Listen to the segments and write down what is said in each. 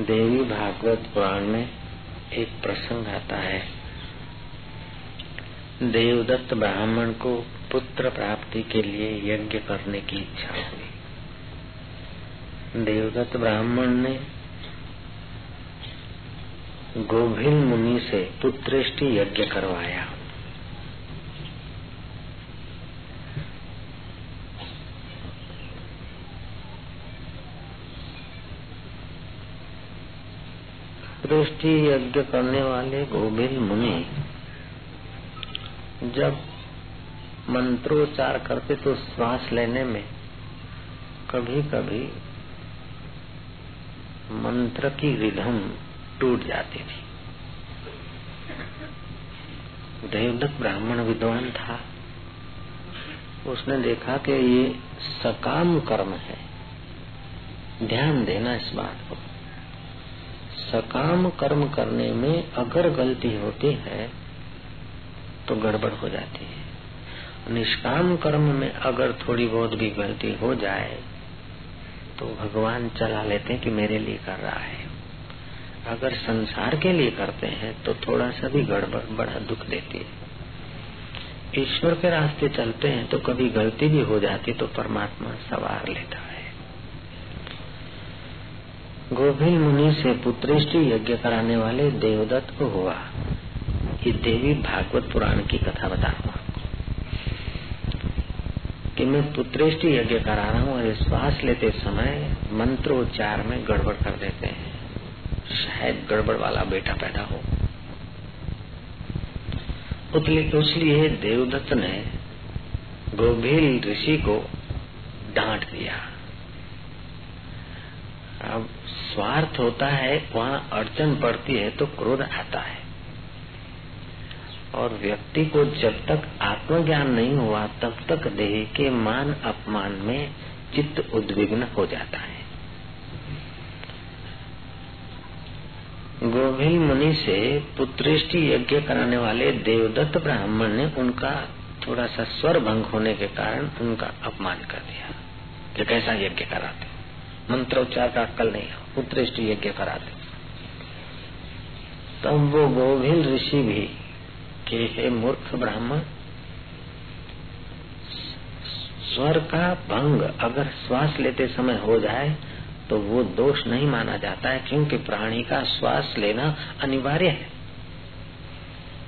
देवी भागवत पुराण में एक प्रसंग आता है। देवदत्त ब्राह्मण को पुत्र प्राप्ति के लिए यज्ञ करने की इच्छा हुई। देवदत्त ब्राह्मण ने गोभिल मुनि से पुत्रेष्टि यज्ञ करवाया। दृष्टि यज्ञ करने वाले गोविंद मुनि, जब मंत्रोच्चार करते तो श्वास लेने में कभी कभी मंत्र की रिधम टूट जाती थी। देवदत्त ब्राह्मण विद्वान था। उसने देखा कि ये सकाम कर्म है। ध्यान देना इस बात को। सकाम कर्म करने में अगर गलती होती है तो गड़बड़ हो जाती है। निष्काम कर्म में अगर थोड़ी बहुत भी गलती हो जाए तो भगवान चला लेते हैं कि मेरे लिए कर रहा है। अगर संसार के लिए करते हैं तो थोड़ा सा भी गड़बड़, बड़ा दुख देती है। ईश्वर के रास्ते चलते हैं तो कभी गलती भी हो जाती तो परमात्मा सवार लेता। गोभिल मुनि से पुत्रेष्टि यज्ञ कराने वाले देवदत्त को हुआ। ये देवी भागवत पुराण की कथा बता कि मैं पुत्रेष्टि यज्ञ करा रहा हूँ और श्वास लेते समय मंत्रोच्चार में गड़बड़ कर देते हैं। शायद गड़बड़ वाला बेटा पैदा हो। इसलिए देवदत्त ने गोभिल ऋषि को डांट दिया। अब स्वार्थ होता है, वहाँ अड़चन पड़ती है तो क्रोध आता है। और व्यक्ति को जब तक आत्मज्ञान नहीं हुआ, तब तक देह के मान अपमान में चित्त उद्विग्न हो जाता है। गोभिल मुनि से पुत्रेष्टि यज्ञ कराने वाले देवदत्त ब्राह्मण ने उनका थोड़ा सा स्वर भंग होने के कारण उनका अपमान कर दिया। कैसा यज्ञ कराते मंत्रोच्चार का अक्कल नहीं पुत्रेष्ट यज्ञ कराते तब वो गोविल ऋषि भी के हे मूर्ख ब्राह्मण, स्वर का भंग अगर श्वास लेते समय हो जाए तो वो दोष नहीं माना जाता है, क्योंकि प्राणी का श्वास लेना अनिवार्य है।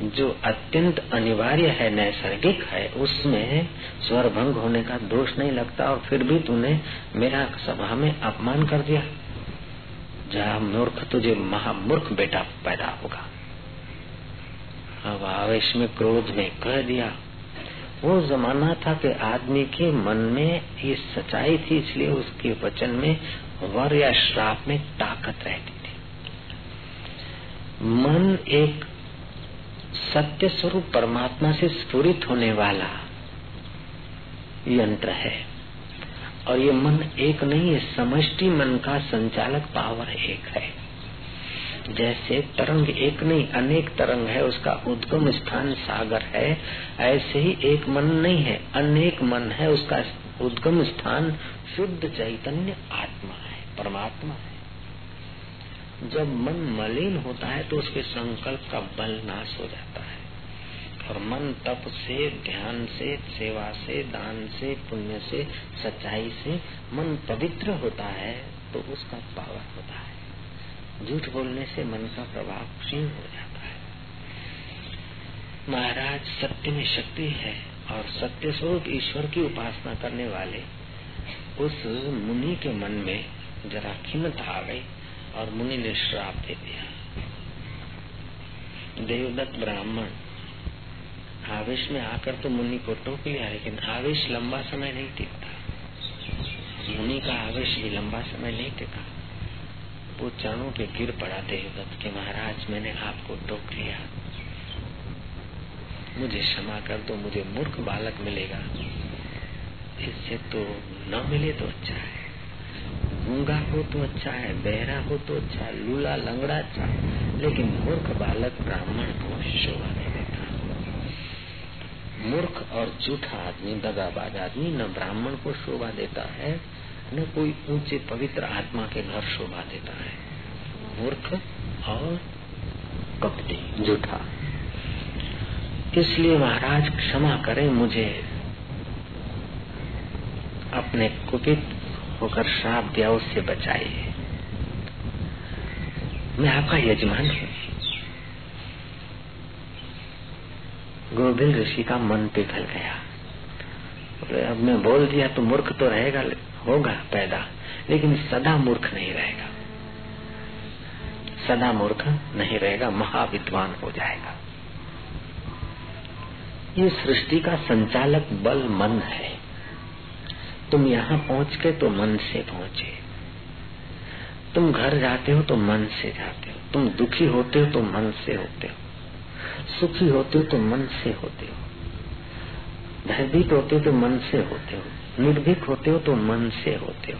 जो अत्यंत अनिवार्य है, नैसर्गिक है, उसमें स्वर भंग होने का दोष नहीं लगता और फिर भी तूने मेरा सभा में अपमान कर दिया। जहाँ मूर्ख, तुझे महामूर्ख बेटा पैदा होगा। अब आवेश में क्रोध में कह दिया, वो जमाना था कि आदमी के मन में ये सच्चाई थी, इसलिए उसके वचन में वर या श्राप में ताकत रहती थी। मन एक सत्य स्वरूप परमात्मा से स्फुरित होने वाला यंत्र है। और ये मन एक नहीं है समष्टि मन का संचालक पावर एक है। जैसे तरंग एक नहीं, अनेक तरंग है, उसका उद्गम स्थान सागर है, ऐसे ही एक मन नहीं है, अनेक मन है, उसका उद्गम स्थान शुद्ध चैतन्य आत्मा है, परमात्मा है। जब मन मलिन होता है तो उसके संकल्प का बल नाश हो जाता है। और मन तप से, ध्यान से, सेवा से, दान से, पुण्य से, सच्चाई से मन पवित्र होता है तो उसका पावर होता है। झूठ बोलने से मन का प्रभाव क्षीण हो जाता है। महाराज, सत्य में शक्ति है और सत्य स्वरूप ईश्वर की उपासना करने वाले उस मुनि के मन में जरा खिमत आ गई। और मुनि ने श्राप दे दिया। देवदत्त ब्राह्मण, आवेश में आकर तो मुनि को टोक लिया, लेकिन आवेश लंबा समय नहीं टिकता। मुनि का आवेश भी लंबा समय नहीं टिका। वो चरणों पे गिर पड़ा देवदत्त के महाराज, मैंने आपको टोक लिया। मुझे क्षमा कर दो, मुझे मूर्ख बालक मिलेगा। इससे तो न मिले तो अच्छा है। गूँगा हो तो अच्छा है, बहरा हो तो अच्छा है, लूला लंगड़ा अच्छा है, लेकिन मूर्ख बालक ब्राह्मण को शोभा नहीं देता। मूर्ख और झूठा आदमी, दगाबाज आदमी न ब्राह्मण को शोभा देता है, न कोई ऊँचे पवित्र आत्मा के घर शोभा देता है। मूर्ख और कपटी, झूठा। इसलिए महाराज क्षमा करें मुझे अपने कुपित होकर श्राप दिया, उससे बचाइए। मैं आपका यजमान हूँ। गोविंद ऋषि का मन पिघल गया। बोले, अब मैं बोल दिया तो मूर्ख तो रहेगा, होगा पैदा, लेकिन सदा मूर्ख नहीं रहेगा। सदा मूर्ख नहीं रहेगा, महाविद्वान हो जाएगा। ये सृष्टि का संचालक बल मन है। तुम यहाँ पहुँच के तो मन से पहुँचे। तुम घर जाते हो तो मन से जाते हो। तुम दुखी होते हो तो मन से होते हो। सुखी होते हो तो मन से होते हो। भयभीत होते हो तो मन से होते हो। निर्भीक होते हो तो मन से होते हो।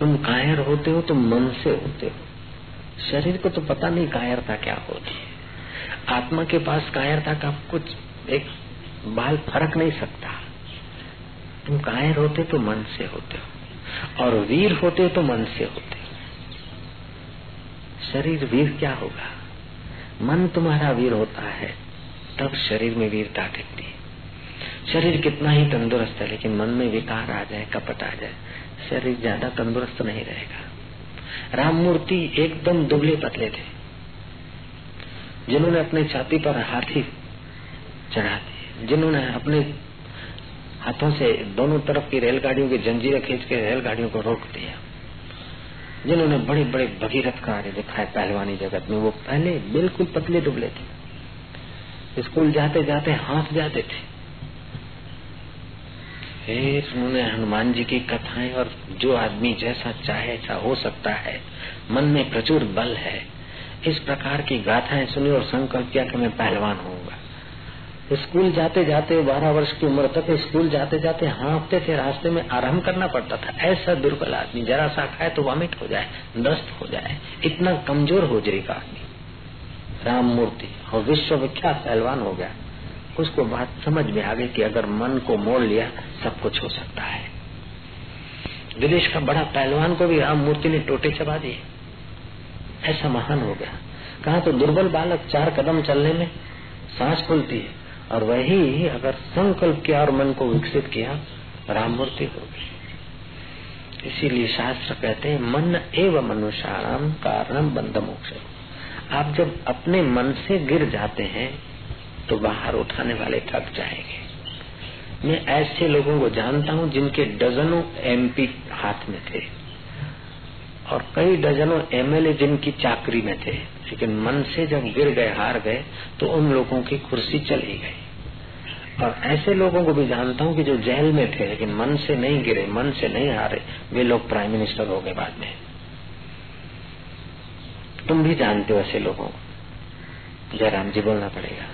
तुम कायर होते हो तो मन से होते हो। शरीर को तो पता नहीं कायरता क्या होती है। आत्मा के पास कायरता का कुछ एक बाल फ़र्क नहीं सकता। तुम कायर होते तो मन से होते हो? और वीर होते तो मन से होते हो। शरीर वीर क्या होगा? मन तुम्हारा वीर होता है, तब शरीर में वीरता दिखती है। शरीर कितना ही तंदुरुस्त है, लेकिन मन में विकार आ जाए, कपट आ जाए, शरीर ज़्यादा तंदुरुस्त नहीं रहेगा। राम मूर्ति एकदम दुबले पतले थे। जिन्होंने अपने छाती पर हाथी चढ़ा दिए, जिन्होंने अपने हाथों से दोनों तरफ़ की रेलगाड़ियों की जंजीरें खींच के रेलगाड़ियों को रोक दिया। जिन्होंने बड़े बड़े भगीरथ कार्य दिखाए पहलवानी जगत में, वो पहले बिल्कुल पतले दुबले थे। स्कूल जाते जाते हाथ जाते थे। फिर उन्होंने हनुमान जी की कथाएँ और जो आदमी जैसा चाहे ऐसा हो सकता है, मन में प्रचुर बल है, इस प्रकार की गाथाएँ सुनी और संकल्प किया कि मैं पहलवान होऊँगा। स्कूल जाते जाते बारह वर्ष की उम्र तक स्कूल जाते जाते हाँफते थे, रास्ते में आराम करना पड़ता था। ऐसा दुर्बल आदमी, जरा सा खाए तो वॉमिट हो जाए दस्त हो जाए। इतना कमज़ोर हो जाएगा आदमी। राम मूर्ति, और विश्व विख्यात पहलवान हो गया। उसको बात समझ में आ गई कि अगर मन को मोड़ लिया, सब कुछ हो सकता है। विदेश का बड़ा पहलवान को भी राम मूर्ति ने टोटे चबा दिए। ऐसा महान हो गया। कहा तो दुर्बल बालक चार कदम चलने में सांस खुलती है। और वही अगर संकल्प किया और मन को विकसित किया राम मूर्ति हो गई। इसीलिए शास्त्र कहते हैं, मन एवं मनुष्याणाम कारणम बंद मोक्ष। आप जब अपने मन से गिर जाते हैं तो बाहर उठाने वाले थक जाएँगे। मैं ऐसे लोगों को जानता हूँ जिनके डजनों एमपी हाथ में थे। और कई डजनों एमएलए जिनकी चाकरी में थे, लेकिन मन से जब गिर गए, हार गए तो उन लोगों की कुर्सी चली गई। और ऐसे लोगों को भी जानता हूँ कि जो जेल में थे, लेकिन मन से नहीं गिरे, मन से नहीं हारे, वे लोग प्राइम मिनिस्टर हो गए बाद में। तुम भी जानते हो ऐसे लोगों को। जयराम जी, बोलना पड़ेगा।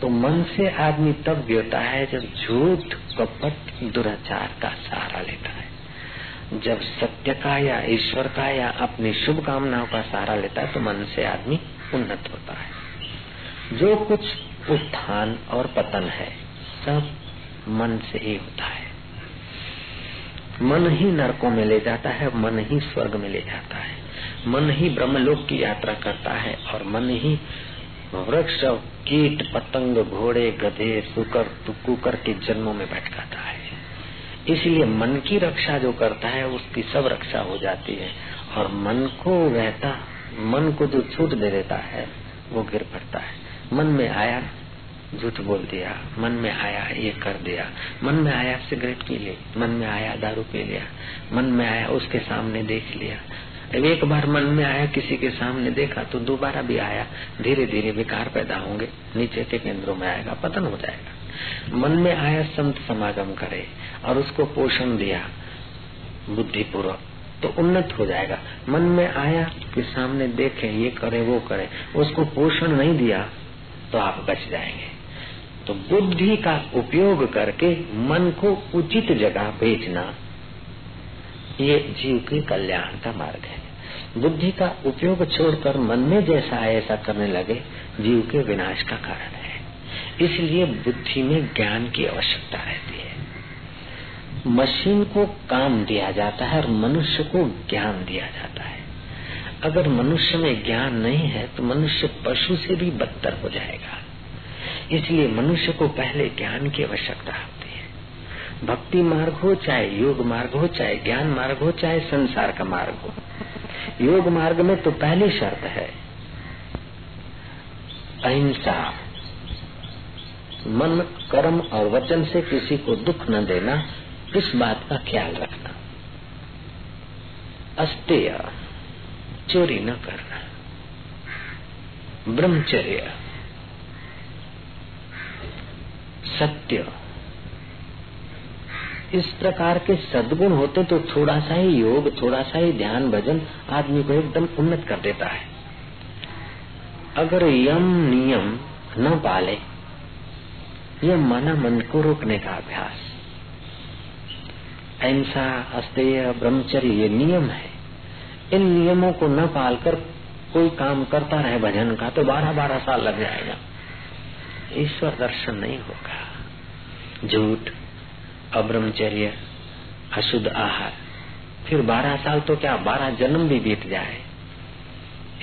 तो मन से आदमी तब गिरता है जब झूठ कपट दुराचार का सहारा लेता जब सत्य का या ईश्वर का या अपनी शुभ कामनाओं का सहारा लेता है तो मन से आदमी उन्नत होता है। जो कुछ उत्थान और पतन है, सब मन से ही होता है। मन ही नरकों में ले जाता है, मन ही स्वर्ग में ले जाता है। मन ही ब्रह्मलोक की यात्रा करता है और मन ही वृक्ष, कीट, पतंग, घोड़े, गधे, सुकर कुकर के जन्मों में बैठ भटकाता है। इसलिए मन की रक्षा जो करता है, उसकी सब रक्षा हो जाती है। और मन को रहता, मन को जो छूट दे देता है, वो गिर पड़ता है। मन में आया, झूठ बोल दिया। मन में आया, ये कर दिया। मन में आया, सिगरेट पी ली। मन में आया, दारू पी लिया। मन में आया, उसके सामने देख लिया। एक बार मन में आया, किसी के सामने देखा तो दोबारा भी आया। धीरे धीरे विकार पैदा होंगे। नीचे के केंद्रों में आएगा, पतन हो जाएगा। मन में आया, संत समागम करे। और उसको पोषण दिया। बुद्धि पूर्वक तो उन्नत हो जाएगा। मन में आया कि सामने देखे, ये करे, वो करे। उसको पोषण नहीं दिया तो आप बच जाएँगे। तो बुद्धि का उपयोग करके मन को उचित जगह भेजना, ये जीव के कल्याण का मार्ग है। बुद्धि का उपयोग छोड़कर मन में जैसा है ऐसा करने लगे, जीव के विनाश का कारण है। इसलिए बुद्धि में ज्ञान की आवश्यकता रहती है। मशीन को काम दिया जाता है और मनुष्य को ज्ञान दिया जाता है। अगर मनुष्य में ज्ञान नहीं है तो मनुष्य पशु से भी बदतर हो जाएगा। इसलिए मनुष्य को पहले ज्ञान की आवश्यकता होती है। भक्ति मार्ग हो, चाहे योग मार्ग हो, चाहे ज्ञान मार्ग हो, चाहे संसार का मार्ग हो। योग मार्ग में तो पहली शर्त है अहिंसा। मन, कर्म और वचन से किसी को दुख न देना। इस बात का ख्याल रखना। अस्तेय, चोरी न करना। ब्रह्मचर्य, सत्य। इस प्रकार के सदगुण होते तो थोड़ा सा ही योग, थोड़ा सा ही ध्यान, भजन आदमी को एकदम उन्नत कर देता है। अगर यम नियम न पाले, यह माना मन को रोकने का अभ्यास। अहिंसा, अस्तेय, ब्रह्मचर्य, ये नियम है। इन नियमों को न पालकर कोई काम करता रहे भजन का तो बारह बारह साल लग जाएगा। ईश्वर दर्शन नहीं होगा। झूठ, अब्रह्मचर्य, अशुद्ध आहार, फिर बारह साल तो क्या, बारह जन्म भी बीत जाए?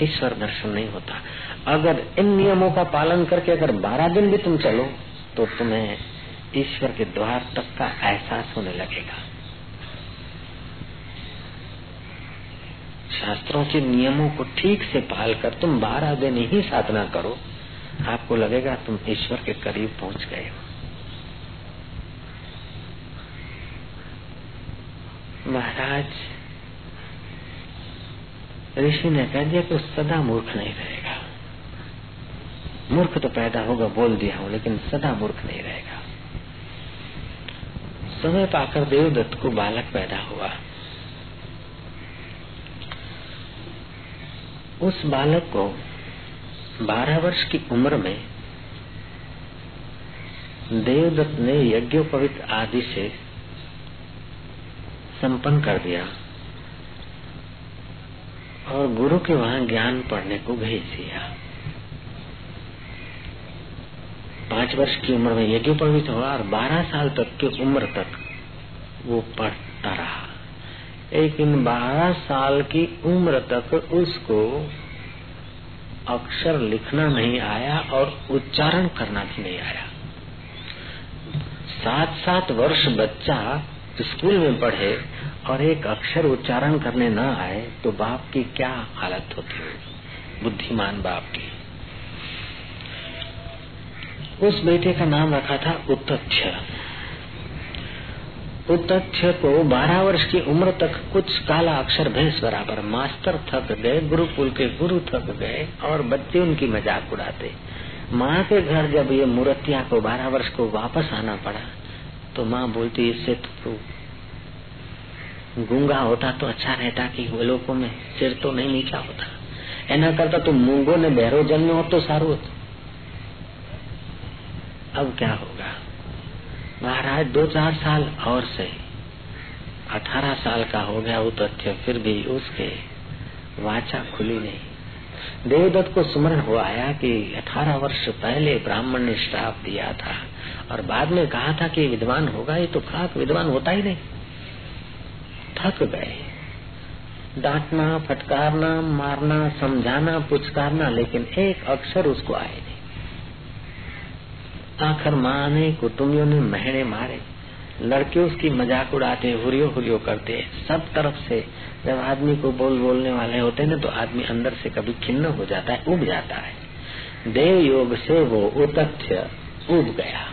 ईश्वर दर्शन नहीं होता। अगर इन नियमों का पालन करके अगर बारह दिन भी तुम चलो तो तुम्हें ईश्वर के द्वार तक का एहसास होने लगेगा। शास्त्रों के नियमों को ठीक से पाल कर तुम बारह दिन ही साधना करो, आपको लगेगा तुम ईश्वर के करीब पहुँच गए हो। महाराज, ऋषि ने कह दिया कि सदा मूर्ख नहीं रहेगा। मूर्ख तो पैदा होगा बोल दिया हूँ, लेकिन सदा मूर्ख नहीं रहेगा। समय पाकर देवदत्त को बालक पैदा हुआ। उस बालक को बारह वर्ष की उम्र में देवदत्त ने यज्ञोपवित आदि से संपन्न कर दिया और गुरु के वहाँ ज्ञान पढ़ने को भेज दिया। पाँच वर्ष की उम्र में यज्ञोपवित हुआ और बारह साल तक की उम्र तक वो पढ़ता रहा। लेकिन बारह साल की उम्र तक उसको अक्षर लिखना नहीं आया और उच्चारण करना भी नहीं आया। सात सात वर्ष बच्चा स्कूल में पढ़े और एक अक्षर उच्चारण करने न आए तो बाप की क्या हालत होती होगी? बुद्धिमान बाप की। उस बेटे का नाम रखा था तथ्य को बारह वर्ष की उम्र तक कुछ काला अक्षर भैंस बराबर मास्टर थक गए, गुरुकुल के गुरु थक गए और बच्चे उनकी मज़ाक उड़ाते। माँ के घर जब ये मूर्तिया को बारह वर्ष को वापस आना पड़ा तो माँ बोलती, इससे तो गूँगा होता तो अच्छा रहता कि लोगों में सिर तो नहीं नीचा होता। એના करता तो मूंगो ने बहरो जन्म हो तो सारू अब क्या होगा? महाराज दो चार साल और से। अठारह साल का हो गया वो तथ्य फिर भी उसके वाचा खुली नहीं। देवदत्त को स्मरण हुआ आया कि अठारह वर्ष पहले ब्राह्मण ने श्राप दिया था और बाद में कहा था कि विद्वान होगा ये तो खाक विद्वान होता ही नहीं। थक गए। डांटना, फटकारना, मारना, समझाना, पुचकारना, लेकिन एक अक्षर उसको आए। नहीं आखिर माँ ने कुटुम्बियों ने महने मारे। लड़के उसकी मज़ाक उड़ाते हुरियो हुरियो करते, सब तरफ़ से जब आदमी को बोल बोलने वाले होते हैं तो आदमी अंदर से कभी खिन्न हो जाता है, उब जाता है। देव योग से वो उतथ्य उब गया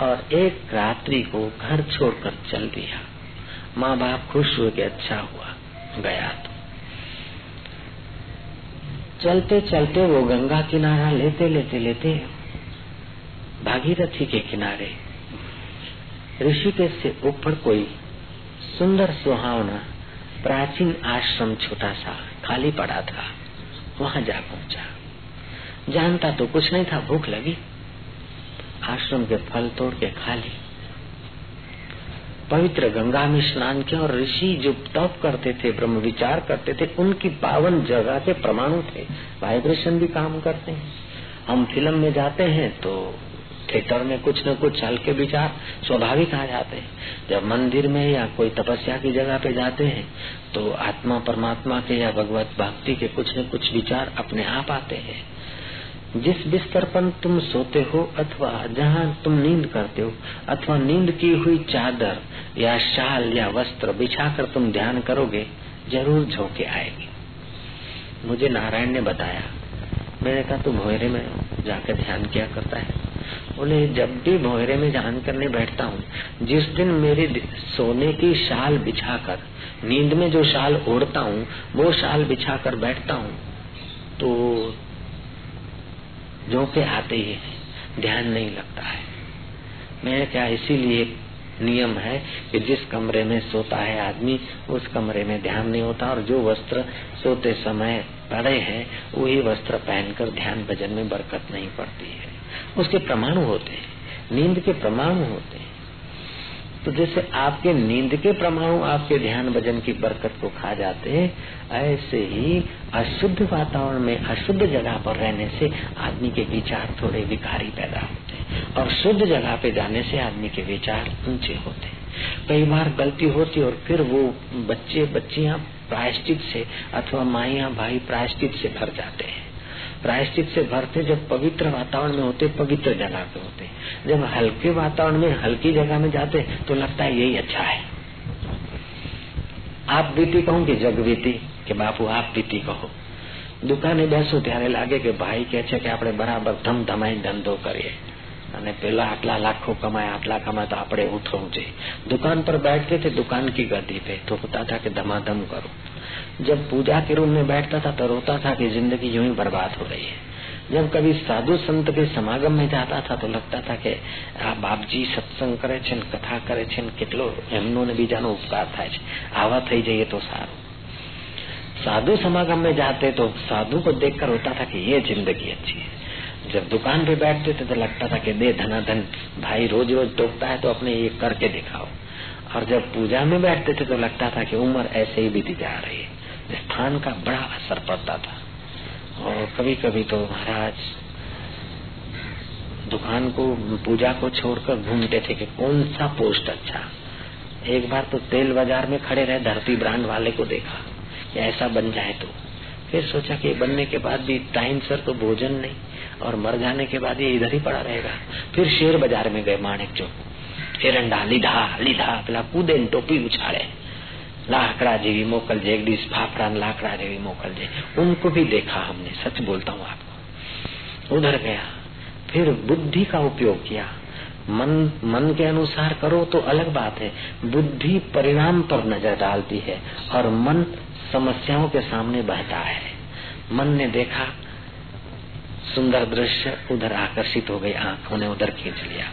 और एक रात्रि को घर छोड़कर चल दिया। माँ बाप खुश हुए कि अच्छा हुआ, गया तो। चलते चलते वो गंगा किनारा लेते लेते लेते भागीरथी के किनारे। ऋषिकेश से ऊपर कोई सुंदर सुहावना प्राचीन आश्रम छोटा सा, खाली पड़ा था। वहाँ जा पहुँचा। जानता तो कुछ नहीं था, भूख लगी। आश्रम के फल तोड़ के खा ली। पवित्र गंगा में स्नान किया और ऋषि जो तप करते थे, ब्रह्म विचार करते थे, उनकी पावन जगह के परमाणु थे। वाइब्रेशन भी काम करते हैं। हम फ़िल्म में जाते हैं तो थिएटर में कुछ न कुछ हल्के विचार स्वाभाविक आ जाते हैं। जब मंदिर में या कोई तपस्या की जगह पे जाते हैं तो आत्मा परमात्मा के या भगवत भक्ति के कुछ न कुछ विचार अपने आप आते हैं। जिस बिस्तर पर तुम सोते हो अथवा जहाँ तुम नींद करते हो, अथवा नींद की हुई चादर या शाल या वस्त्र बिछाकर तुम ध्यान करोगे, ज़रूर झोंके आएगी। मुझे नारायण ने बताया। मैंने कहा तू भोयरे में जाकर ध्यान किया करता है? बोले जब भी भोयरे में ध्यान करने बैठता हूँ, जिस दिन मेरी सोने की शाल बिछाकर, नींद में जो शाल ओढ़ता हूँ, वो शाल बिछाकर बैठता हूँ तो झोंके आते ही है, ध्यान नहीं लगता है। मैं क्या इसीलिए नियम है कि जिस कमरे में सोता है आदमी, उस कमरे में ध्यान नहीं होता, और जो वस्त्र सोते समय पड़े हैं, वही वस्त्र पहनकर ध्यान भजन में बरकत नहीं पड़ती है। उसके प्रमाण होते हैं। नींद के प्रमाण होते हैं। तो जैसे आपके नींद के प्रमाणु, आपके ध्यान भजन की बरकत को खा जाते हैं, ऐसे ही अशुद्ध वातावरण में, अशुद्ध जगह पर रहने से आदमी के विचार थोड़े विकारी पैदा होते हैं और शुद्ध जगह पे जाने से आदमी के विचार ऊँचे होते हैं। कई बार गलती होती और फिर वो बच्चे, बच्चियाँ प्रायश्चित से अथवा माइया, भाई प्रायश्चित से भर जाते हैं। प्रायश्चित से भरते जब पवित्र वातावरण में होते, पवित्र जगह पे होते। जब हल्के वातावरण में, हल्की जगह में जाते तो लगता है यही अच्छा है। आप बीती कहूँ की जग बीती, के बापू आप बीती कहो। दुकाने બેસું ત્યારે लगे कि भाई कहे कि आप बराबर બરાબર ધમધમાઈ ધંધો કરીએ અને પેલા આટલા લાખો કમાય, આટલા કમાય તો આપણે ઉઠવું જોઈએ. દુકાન પર बैठते थे दुकान की गद्दी पे तो होता था कि धमाधम करो जब पूजा के रूम में बैठता था तो रोता था कि जिंदगी यूं ही बर्बाद हो रही है जब कभी साधु संत के समागम में जाता था तो लगता था कि આ બાપજી સત્સંગ કરે છે ને કથા કરે છે ને કેટલો એમનો ને બીજાનો ઉપકાર થાય છે આવા થઈ જઈએ તો સારું साधु समागम में जाते तो साधु को देखकर होता था कि ये जिंदगी अच्छी है जब दुकान पे बैठते थे तो लगता था कि दे धनाधन भाई रोज रोज टोकता है तो अपने ये करके दिखाओ और जब पूजा में बैठते थे तो लगता था कि उम्र ऐसे ही बीती जा रही है स्थान का बड़ा असर पड़ता था। और कभी कभी तो महाराज दुकान को, पूजा को छोड़कर घूमते थे कि कौन सा पोस्ट अच्छा। एक बार तो तेल बाज़ार में खड़े रहे, धरती ब्रांड वाले को देखा कि ऐसा बन जाए तो। फिर सोचा कि बनने के बाद भी टाइम सर तो भोजन नहीं, और मर जाने के बाद ये इधर ही पड़ा रहेगा। फिर शेर बाज़ार में गए माणिक चौक फिर अंडा, लीधा, लिधा पहला कूदे टोपी उछाड़े। लाकड़ा जेवी मोकलजे एक डिश फाफड़ा लाकड़ा जेवी मोकलजे उनको भी देखा हमने, सच बोलता हूँ आपको। उधर गया, फिर बुद्धि का उपयोग किया। मन मन के अनुसार करो तो अलग बात है। बुद्धि परिणाम पर नज़र डालती है और मन समस्याओं के सामने बहता है। मन ने देखा, सुंदर दृश्य उधर आकर्षित हो गई आँखों ने उधर खींच लिया।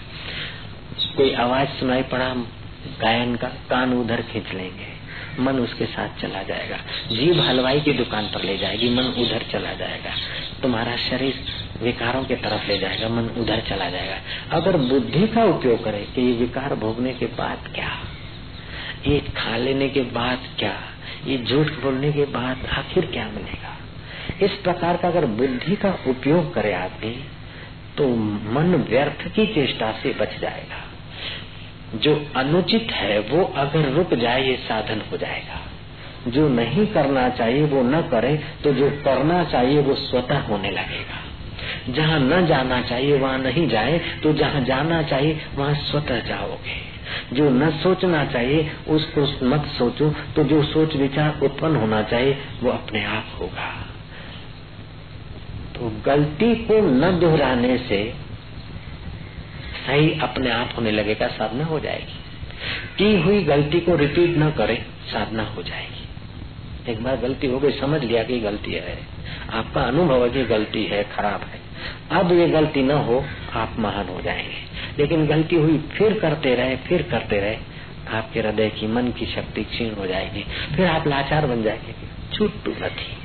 कोई आवाज़ सुनाई पड़ा, गायन का, कान उधर खींच लेंगे। मन उसके साथ चला जाएगा। जीव हलवाई की दुकान पर ले जाएगी, मन उधर चला जाएगा। तुम्हारा शरीर विकारों के तरफ़ ले जाएगा, मन उधर चला जाएगा। अगर बुद्धि का उपयोग करे कि ये विकार भोगने के बाद क्या? ये खा लेने के बाद क्या? ये झूठ बोलने के बाद आखिर क्या मिलेगा? इस प्रकार का अगर बुद्धि का उपयोग करे आदमी तो मन व्यर्थ की चेष्टा से बच जाएगा। जो अनुचित है, वो अगर रुक जाए, ये साधन हो जाएगा। जो नहीं करना चाहिए, वो न करे तो जो करना चाहिए, वो स्वतः होने लगेगा। जहाँ न जाना चाहिए, वहाँ नहीं जाए तो जहाँ जाना चाहिए, वहाँ स्वतः जाओगे। जो न सोचना चाहिए, उसको मत सोचो तो जो सोच विचार उत्पन्न होना चाहिए, वो अपने आप होगा। तो गलती को न दोहराने से सही अपने आप होने लगेगा, साधना हो जाएगी। की हुई गलती को रिपीट न करे, साधना हो जाएगी। एक बार गलती हो गई, समझ लिया कि गलती है। आपका अनुभव है कि गलती है, खराब है। अब ये गलती न हो, आप महान हो जाएँगे। लेकिन गलती हुई, फिर करते रहे, फिर करते रहे, आपके हृदय की, मन की शक्ति क्षीण हो जाएगी। फिर आप लाचार बन जाएँगे। छूटू नहीं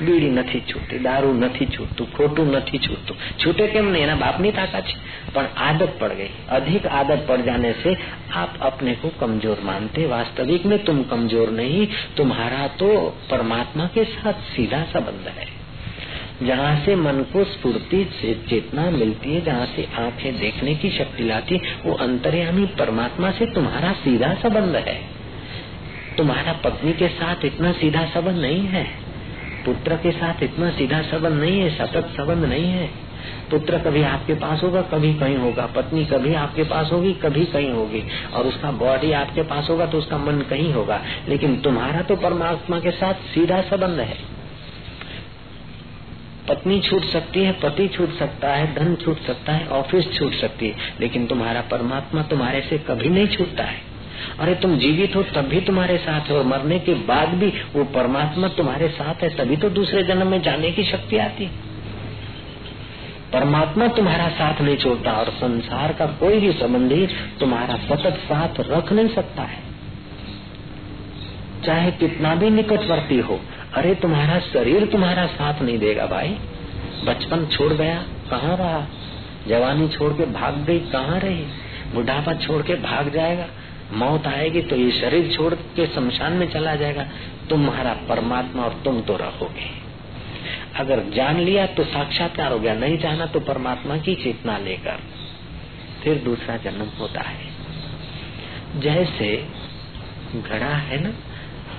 બીડી નથી છૂટતી, દારૂ નથી છૂટતું, ખોટું નથી છૂટતું. છૂટે કેમ नहीं એના બાપની તાકાત છે. પણ आदत पड़ गई अधिक आदत पड़ जाने से आप अपने को कमज़ोर मानते वास्तविक में तुम कमज़ोर नहीं तुम्हारा तो परमात्मा के साथ सीधा संबंध है जहाँ से मन को स्फूर्ति से चेतना मिलती है जहाँ से आँखें देखने की शक्ति लाती वो अंतर्यामी परमात्मा से तुम्हारा सीधा संबंध है तुम्हारा पत्नी के साथ इतना सीधा संबंध नहीं है पुत्र के साथ इतना सीधा संबंध नहीं है, सतत संबंध नहीं है। पुत्र कभी आपके पास होगा, कभी कहीं होगा। पत्नी कभी आपके पास होगी, कभी कहीं होगी। और उसका बॉडी आपके पास होगा तो उसका मन कहीं होगा। लेकिन तुम्हारा तो परमात्मा के साथ सीधा संबंध है। पत्नी छूट सकती है, पति छूट सकता है, धन छूट सकता है ऑफ़िस छूट सकती है। लेकिन तुम्हारा परमात्मा तुम्हारे से कभी नहीं छूटता है। अरे तुम जीवित हो, तब भी तुम्हारे साथ है। और मरने के बाद भी वो परमात्मा तुम्हारे साथ है, तभी तो दूसरे जन्म में जाने की शक्ति आती। परमात्मा तुम्हारा साथ नहीं छोड़ता और संसार का कोई भी संबंधी तुम्हारा सतत साथ रख नहीं सकता है। चाहे कितना भी निकटवर्ती हो, अरे तुम्हारा शरीर तुम्हारा साथ नहीं देगा भाई। बचपन छोड़ गया, कहाँ रहा? जवानी छोड़ के भाग गई, कहाँ रही? बुढ़ापा छोड़ के भाग जाएगा। मौत आएगी तो ये शरीर छोड़ के शमशान में चला जाएगा। तुम्हारा परमात्मा और तुम तो रहोगे। अगर जान लिया तो साक्षात्कार हो गया, नहीं जाना तो परमात्मा की चेतना लेकर फिर दूसरा जन्म होता है। जैसे घड़ा है ना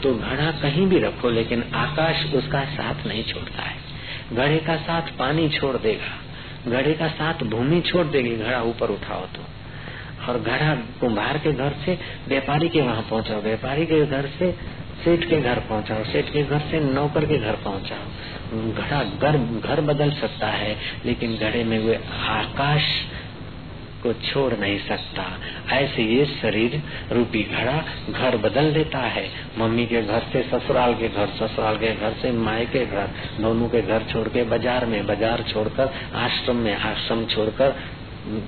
तो घड़ा कहीं भी रखो, लेकिन आकाश उसका साथ नहीं छोड़ता है। घड़े का साथ पानी छोड़ देगा, घड़े का साथ भूमि छोड़ देगी, घड़ा ऊपर उठाओ तो। और घड़ा कुम्हार के घर से व्यापारी के वहाँ पहुँचाओ, व्यापारी के घर से सेठ के घर पहुँचाओ, सेठ के घर से नौकर के घर पहुँचाओ। घड़ा घर घर बदल सकता है, लेकिन घड़े में वे आकाश को छोड़ नहीं सकता। ऐसे ये शरीर रूपी घड़ा घर बदल देता है। मम्मी के घर से, ससुराल के घर, ससुराल के घर से, माए के घर, दोनों के घर छोड़ के बाज़ार में, बाज़ार छोड़कर, आश्रम में, आश्रम छोड़कर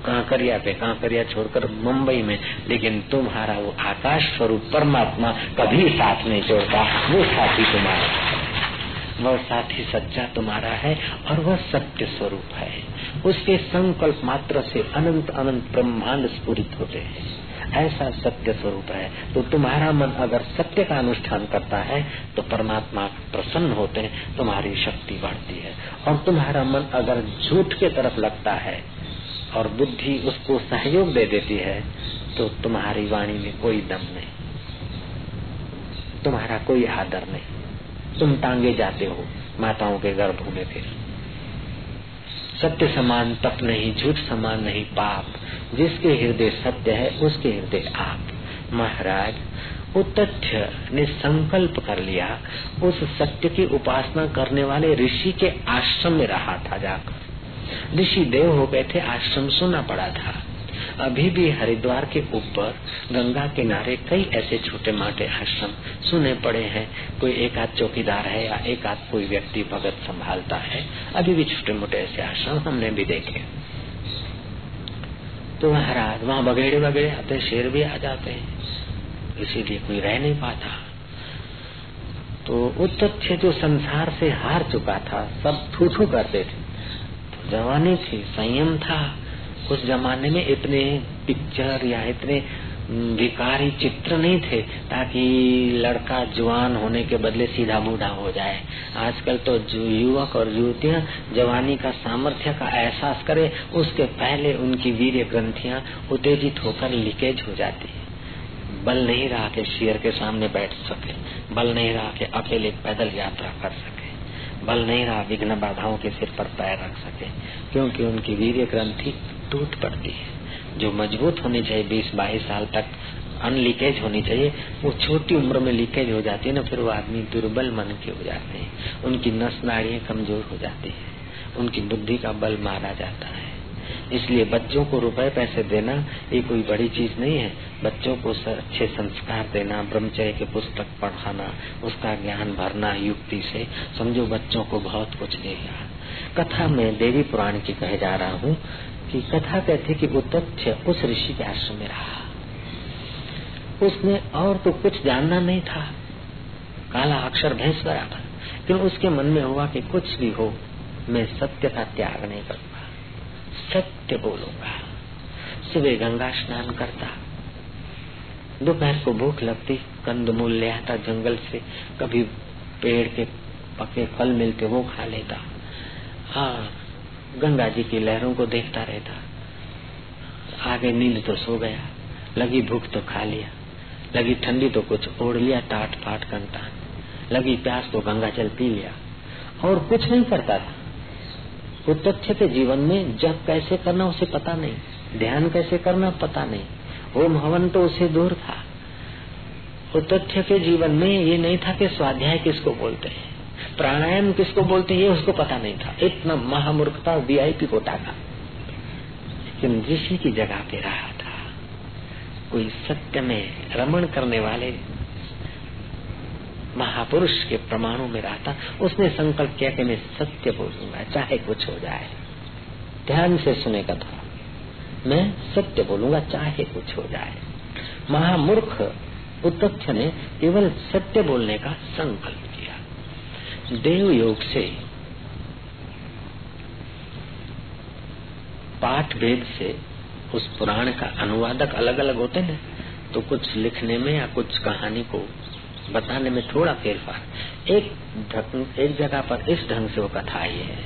कांकरिया पे, कांकरिया छोड़कर मुंबई में, लेकिन तुम्हारा वो आकाश स्वरूप परमात्मा कभी साथ नहीं छोड़ता वो साथी तुम्हारा वह साथी सच्चा तुम्हारा है और वह सत्य स्वरूप है। उसके संकल्प मात्र से अनंत अनंत ब्रह्मांड स्फूरित होते हैं। ऐसा सत्य स्वरूप है तो तुम्हारा मन अगर सत्य का अनुष्ठान करता है तो परमात्मा प्रसन्न होते हैं तुम्हारी शक्ति बढ़ती है। और तुम्हारा मन अगर झूठ के तरफ़ लगता है और बुद्धि उसको सहयोग दे देती है तो तुम्हारी वाणी में कोई दम नहीं। तुम्हारा कोई आदर नहीं। तुम टांगे जाते हो, माताओं के गर्भ में फिर। सत्य समान, तप नहीं, झूठ समान नहीं, पाप। जिसके हृदय सत्य है, उसके हृदय आप। महाराज, वो तथ्य ने संकल्प कर लिया, उस सत्य की उपासना करने वाले ऋषि के आश्रम में रहा था जाकर। ऋषि देव हो गए थे, आश्रम सुना पड़ा था। अभी भी हरिद्वार के ऊपर, गंगा किनारे कई ऐसे छोटे मोटे आश्रम सुने पड़े हैं। कोई एक आध चौकीदार है या एक आध कोई व्यक्ति भगत संभालता है, अभी भी छोटे मोटे ऐसे आश्रम हमने भी देखे। तो महाराज वहाँ बगेड़े बगेड़े आते, शेर भी आ जाते हैं। इसीलिए कोई रह नहीं पाता। तो उत्तथ्य जो संसार से हार चुका था, सब थू थू करते थे। जवानी थी संयम था। उस जमाने में इतने पिक्चर या इतने विकारी चित्र नहीं थे ताकि लड़का जवान होने के बदले सीधा बूढ़ा हो जाए। आजकल तो जो, युवक और युवतियाँ जवानी का सामर्थ्य का एहसास करे, उसके पहले उनकी वीर ग्रंथियाँ उत्तेजित होकर लीकेज हो जाती है। बल नहीं रहा के शेर के सामने बैठ सके, बल नहीं रहा के अकेले पैदल यात्रा कर सके। बल नहीं रहा, विघ्न बाधाओं के सिर पर पैर रख सके। क्योंकि उनकी वीर ग्रंथि टूट पड़ती है। जो मज़बूत होनी चाहिए, बीस बाईस साल तक अनलीकेज होनी चाहिए, वो छोटी उम्र में लीकेज हो जाती है ना, फिर वो आदमी दुर्बल मन के हो जाते हैं। उनकी नस नाड़ियाँ कमज़ोर हो जाती है। उनकी बुद्धि का बल मारा जाता है। इसलिए बच्चों को रुपए पैसे देना ये कोई बड़ी चीज़ नहीं है। बच्चों को अच्छे संस्कार देना, ब्रह्मचर्य के पुस्तक पढ़ाना, उसका ज्ञान भरना युक्ति से, समझो बच्चों को बहुत कुछ देगा कथा में देवी पुराण की कहे जा रहा हूँ कि कथा कहती कि वो तथ्य उस ऋषि के आश्रम में रहा। उसने और तो कुछ जानना नहीं था। काला अक्षर भैंस बराबर लेकिन उसके मन में हुआ कि कुछ भी हो, मैं सत्य का त्याग नहीं करूँगा। सत्य बोलूँगा। सुबह गंगा स्नान करता। दोपहर को भूख लगती, कंद मूल ले आता, जंगल से कभी पेड़ के पके फल मिलते, वो खा लेता। हाँ गंगा जी की लहरों को देखता रहता। आगे नींद तो सो गया, लगी भूख तो खा लिया, लगी ठंडी तो कुछ ओढ़ लिया टाट फाट कंटा लगी प्यास तो गंगा जल पी लिया, और कुछ नहीं करता था। के जीवन में जब कैसे करना उसे पता नहीं, ध्यान कैसे करना पता नहीं। ओम हवन तो उसे दूर था। तथ्य के जीवन में ये नहीं था कि स्वाध्याय किसको बोलते हैं, प्राणायाम किसको बोलते हैं, ये उसको पता नहीं था। इतना महामूर्खता वीआईपी कोटा का। लेकिन ऋषि की जगह पे रहा था। कोई सत्य में रमण करने वाले महापुरुष के प्रमाणों में रहता, उसने संकल्प किया कि मैं सत्य बोलूँगा, चाहे कुछ हो जाए। ध्यान से सुने का था मैं सत्य बोलूँगा, चाहे कुछ हो जाए। महामूर्ख उतथ्य ने केवल सत्य बोलने का संकल्प किया। देव योग से, पाठ भेद से उस पुराण का अनुवादक अलग अलग होते हैं तो कुछ लिखने में या कुछ कहानी को बताने में थोड़ा फेरफार। एक एक जगह पर इस ढंग से वो कथा आई है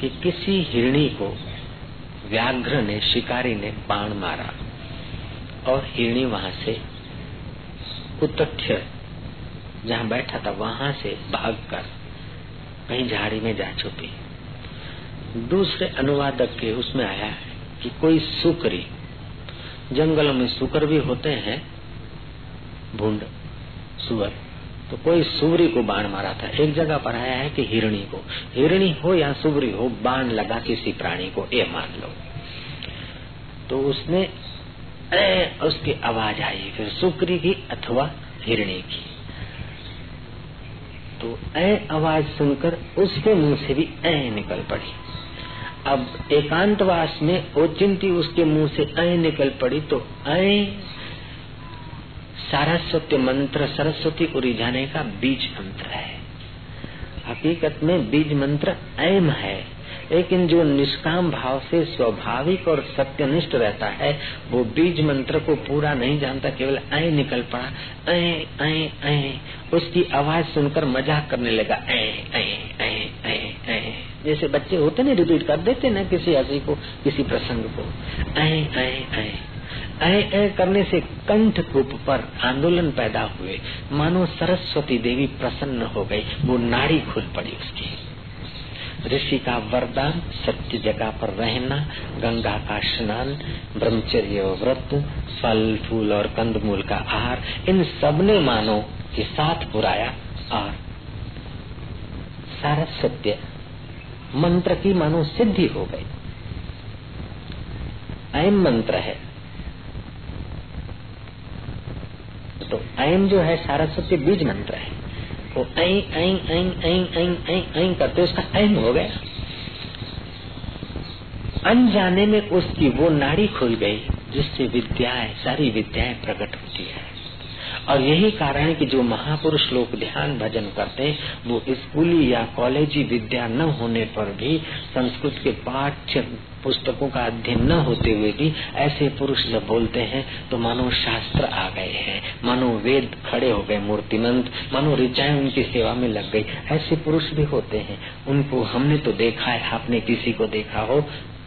कि किसी हिरणी को व्याघ्र ने, शिकारी ने बाण मारा और हिरणी वहाँ से उतथ्य जहाँ बैठा था, वहाँ से भागकर कहीं झाड़ी में जा छुपी। दूसरे अनुवादक के उसमें आया कि कोई सुकरी, जंगलों में सुकर भी होते हैं, भूड। सुअर। तो कोई सुवरी को बाण मारा था। एक जगह पर आया है कि हिरणी को। हिरणी हो या सुवरी हो, बाण लगा किसी प्राणी को, ये मान लो। तो उसने उसकी आवाज़ आई। फिर सुकरी की अथवा हिरणी की। तो ए आवाज़ सुनकर उसके मुँह से भी ए निकल पड़ी। अब एकांतवास में ओचिंती उसके मुँह से ए निकल पड़ी तो ए सारस्वती मंत्र सरस्वती को रिझाने का बीज मंत्र है। हकीकत में बीज मंत्र ऐम है, लेकिन जो निष्काम भाव से स्वाभाविक और सत्यनिष्ठ रहता है, वो बीज मंत्र को पूरा नहीं जानता, केवल ऐ निकल पड़ा ऐ ऐ ऐ उसकी आवाज़ सुनकर मज़ाक करने लगा ऐ ऐ ऐ ऐ ऐ जैसे बच्चे होते ना, रिपीट कर देते ना, किसी हसी को, किसी प्रसंग को। ऐ ऐ ऐ ऐ ऐ करने से कंठ कूप पर आंदोलन पैदा हुए। मानो सरस्वती देवी प्रसन्न हो गई, वो नाड़ी खुल पड़ी उसकी। ऋषि का वरदान, सत्य जगह पर रहना, गंगा का स्नान, ब्रह्मचर्य व्रत, फल, फूल और कंदमूल का आहार, इन सबने मानो के साथ पुराया और सारा सत्य मंत्र की मानो सिद्धि हो गई। अयम मंत्र है तो ऐम जो है सारा सत्य बीज मंत्र है। वो ऐ ऐ करते उसका ऐम हो गया। अनजाने में उसकी वो नाड़ी खुल गई, जिससे विद्याएँ, सारी विद्याएँ प्रकट होती है। और यही कारण है कि जो महापुरुष लोग ध्यान भजन करते हैं, वो स्कूली या कॉलेजी विद्या न होने पर भी संस्कृत के पाठ्य पुस्तकों का अध्ययन न होते हुए भी ऐसे पुरुष जब बोलते हैं तो मानो शास्त्र आ गए हैं। मानो वेद खड़े हो गए, मूर्तिमंत मानो ऋचाएँ उनकी सेवा में लग गई। ऐसे पुरुष भी होते हैं। उनको हमने तो देखा है, आपने किसी को देखा हो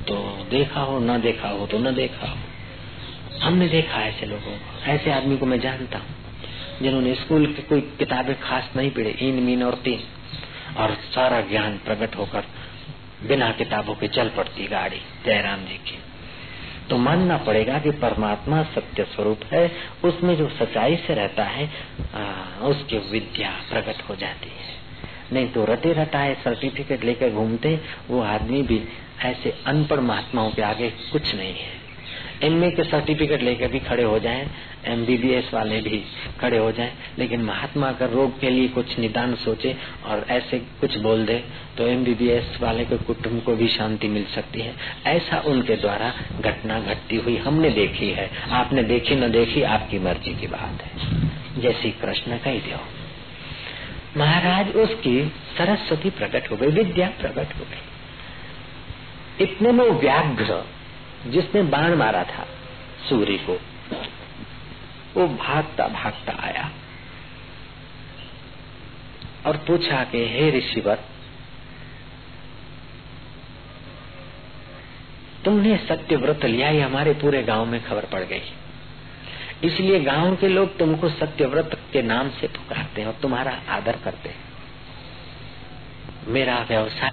तो देखा हो, न देखा हो तो न देखा हो। हमने देखा ऐसे लोगों को। ऐसे आदमी को मैं जानता हूँ। जिन्होंने स्कूल की कोई किताबें खास नहीं पढ़े इन मीन और तीन। और सारा ज्ञान प्रकट होकर बिना किताबों के चल पड़ती गाड़ी, जयराम जी की। तो मानना पड़ेगा कि परमात्मा सत्य स्वरूप है, उसमें जो सच्चाई से रहता है उसकी विद्या प्रकट हो जाती है। नहीं तो रटे रटाए सर्टिफिकेट लेकर घूमते, वो आदमी भी ऐसे अनपढ़ महात्माओं के आगे कुछ नहीं है। एमए के सर्टिफिकेट लेकर भी खड़े हो जाएँ एमबीबीएस वाले भी खड़े हो जाएँ, लेकिन महात्मा अगर रोग के लिए कुछ निदान सोचे और ऐसे कुछ बोल दे तो एमबीबीएस वाले के कुटुंब को भी शांति मिल सकती है। ऐसा उनके द्वारा घटना घटती हुई हमने देखी है। आपने देखी, न देखी, आपकी मर्ज़ी की बात है। जैसी कृष्ण कही दो महाराज, उसकी सरस्वती प्रकट हो गई, विद्या प्रकट हो गई। इतने में व्याघ्र जिसने बाण मारा था सूर्य को, वो भागता भागता आया और पूछा कि, हे ऋषिवर, तुमने सत्य व्रत लिया ये हमारे पूरे गाँव में खबर पड़ गई। इसलिए गाँव के लोग तुमको सत्य व्रत के नाम से पुकारते हैं और तुम्हारा आदर करते हैं। मेरा व्यवसाय